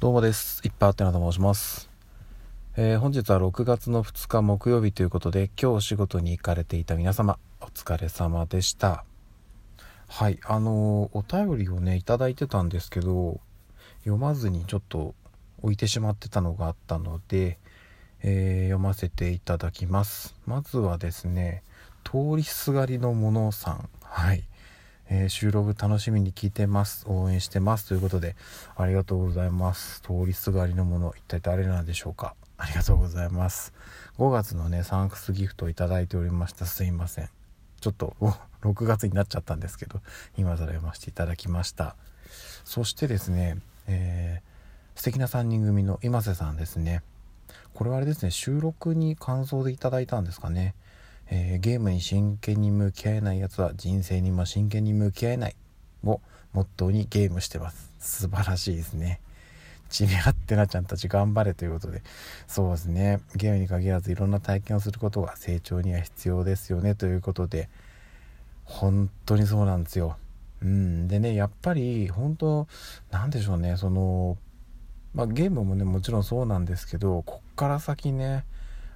どうもです。いっぱいあってなと申します。えー、本日は6月の2日木曜日ということで、今日お仕事に行かれていた皆様、お疲れ様でした。はい、あのー、お便りをね、いただいてたんですけど、読まずにちょっと置いてしまってたのがあったので、えー、読ませていただきます。まずはですね、通りすがりのものさん。はい。えー、収録楽しみに聞いてます。応援してます。ということで、ありがとうございます。通りすがりのもの、一体誰なんでしょうか？ありがとうございます。5月のね、サンクスギフトをいただいておりました。すいません。ちょっと、6月になっちゃったんですけど、今更読ませていただきました。そしてですね、えー、素敵な3人組の今瀬さんですね。これはあれですね、収録に感想でいただいたんですかね。えー、ゲームに真剣に向き合えないやつは人生にも真剣に向き合えない。をモットーにゲームしてます。素晴らしいですね。ちびはってなちゃんたち頑張れということで。そうですね。ゲームに限らずいろんな体験をすることが成長には必要ですよね。ということで。本当にそうなんですよ。うん。でねやっぱり本当なんでしょうね。そのまあ、ゲームもねもちろんそうなんですけどこっから先ね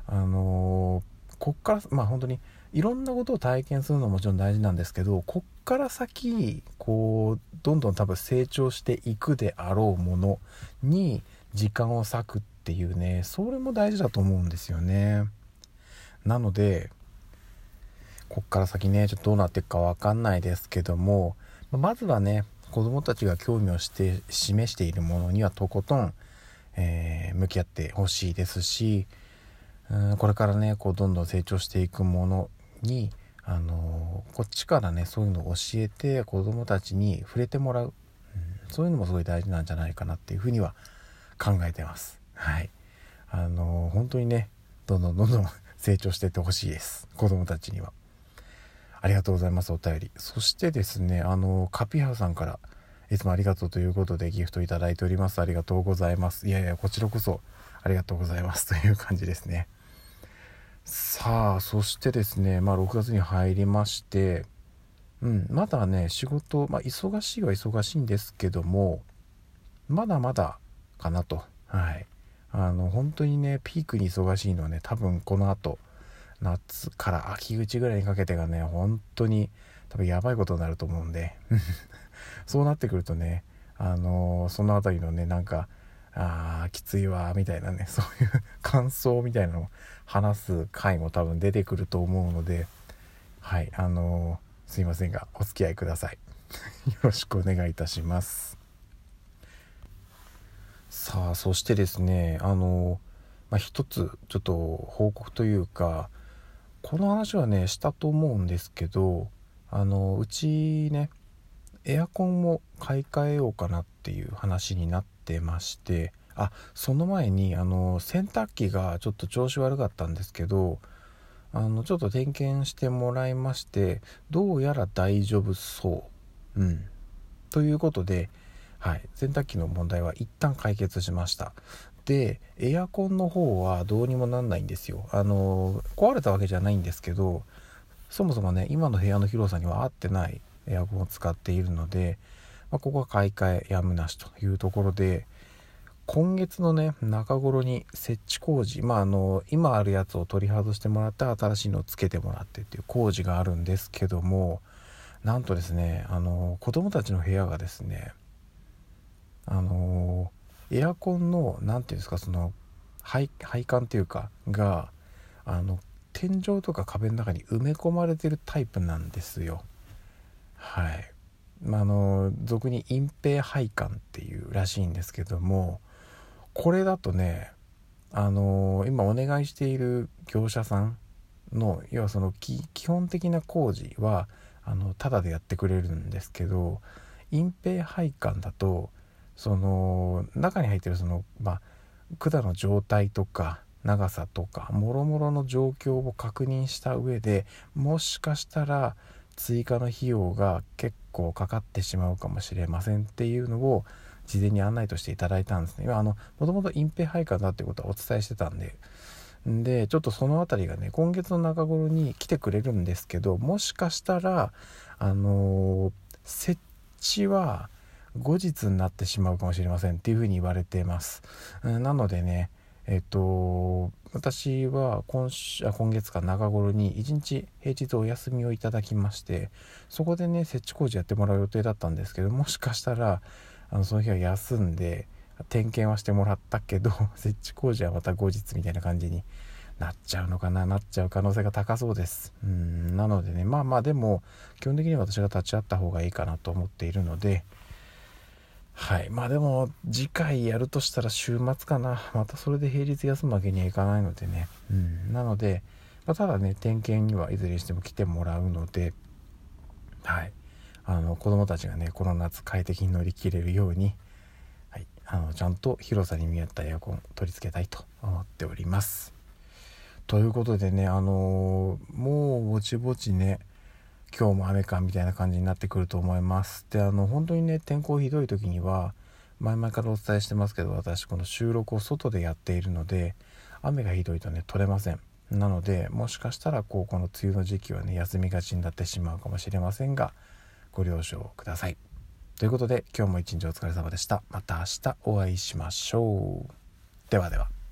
あのーこっからまあ本当にいろんなことを体験するのはもちろん大事なんですけどこっから先こうどんどん多分成長していくであろうものに時間を割くっていうねそれも大事だと思うんですよね。なのでこっから先ねちょっとどうなっていくか分かんないですけどもまずはね子供たちが興味をして示しているものにはとことん、えー、向き合ってほしいですしうんこれからねこうどんどん成長していくものにあのこっちからねそういうのを教えて子どもたちに触れてもらう、うん、そういうのもすごい大事なんじゃないかなっていうふうには考えてます。はい、あの本当にねどんどんどんどん 成長していってほしいです子どもたちには。ありがとうございますお便り。そしてですねあのカピハさんからいつもありがとうということでギフトいただいております。ありがとうございます。いやいやこちらこそありがとうございますという感じですね。さあそしてですねまあ6月に入りましてうんまだね仕事、まあ、忙しいは忙しいんですけどもまだまだかなと。はい。あの本当にねピークに忙しいのはね多分この後夏から秋口ぐらいにかけてがね本当に多分やばいことになると思うんで そうなってくるとねあのー、その辺りのねなんかあーきついわみたいなね そういう感想みたいなのを話す回も多分出てくると思うのではいあのー、すいませんがお付き合いください。よろしくお願いいたします。さあそしてですねあのー、まあ、一つちょっと報告というかこの話はねしたと思うんですけどあのうちねエアコンも買い替えようかなっていう話になってましてあその前にあの洗濯機がちょっと調子悪かったんですけどあのちょっと点検してもらいましてどうやら大丈夫そう。うん。ということで、はい、洗濯機の問題は一旦解決しました。でエアコンの方はどうにもなんないんですよ。あの壊れたわけじゃないんですけどそもそもね今の部屋の広さには合ってない。エアコンを使っているので、まあ、ここは買い替えやむなしというところで今月のね中頃に設置工事まああの今あるやつを取り外してもらって新しいのをつけてもらってっていう工事があるんですけどもなんとですねあの子供たちの部屋がですねあのエアコンの何ていうんですかその配管っていうかがあの天井とか壁の中に埋め込まれてるタイプなんですよ。はい。まあ、あの俗に隠蔽配管っていうらしいんですけどもこれだとねあの今お願いしている業者さんの要はその基本的な工事はあのタダでやってくれるんですけど隠蔽配管だとその中に入ってるそのまあ管の状態とか長さとかもろもろの状況を確認した上でもしかしたら追加の費用が結構かかってしまうかもしれませんっていうのを事前に案内としていただいたんですね。あのもともと隠蔽配管だってことはお伝えしてたんででちょっとその辺りがね今月の中頃に来てくれるんですけどもしかしたらあのー、設置は後日になってしまうかもしれませんっていうふうに言われてます、なのでねえっと私は今週あ今月か中頃に1日平日お休みをいただきましてそこでね設置工事やってもらう予定だったんですけどもしかしたらあのその日は休んで点検はしてもらったけど 設置工事はまた後日みたいな感じになっちゃうのかななっちゃう可能性が高そうです。うんなのでねまあまあでも基本的には私が立ち会った方がいいかなと思っているのではい。まあでも次回やるとしたら週末かな。またそれで平日休むわけにはいかないのでね。うん。なので、まあ、ただね点検にはいずれにしても来てもらうのではい。あの子供たちがねこの夏快適に乗り切れるようにはい、あのちゃんと広さに見合ったエアコン取り付けたいと思っております。ということでねあのー、もうぼちぼちね今日も雨かみたいな感じになってくると思います。であの本当にね天候ひどい時には前々からお伝えしてますけど私この収録を外でやっているので雨がひどいとね取れません。なのでもしかしたらこうこの梅雨の時期はね休みがちになってしまうかもしれませんがご了承ください。ということで今日も一日お疲れ様でした。また明日お会いしましょう。ではでは。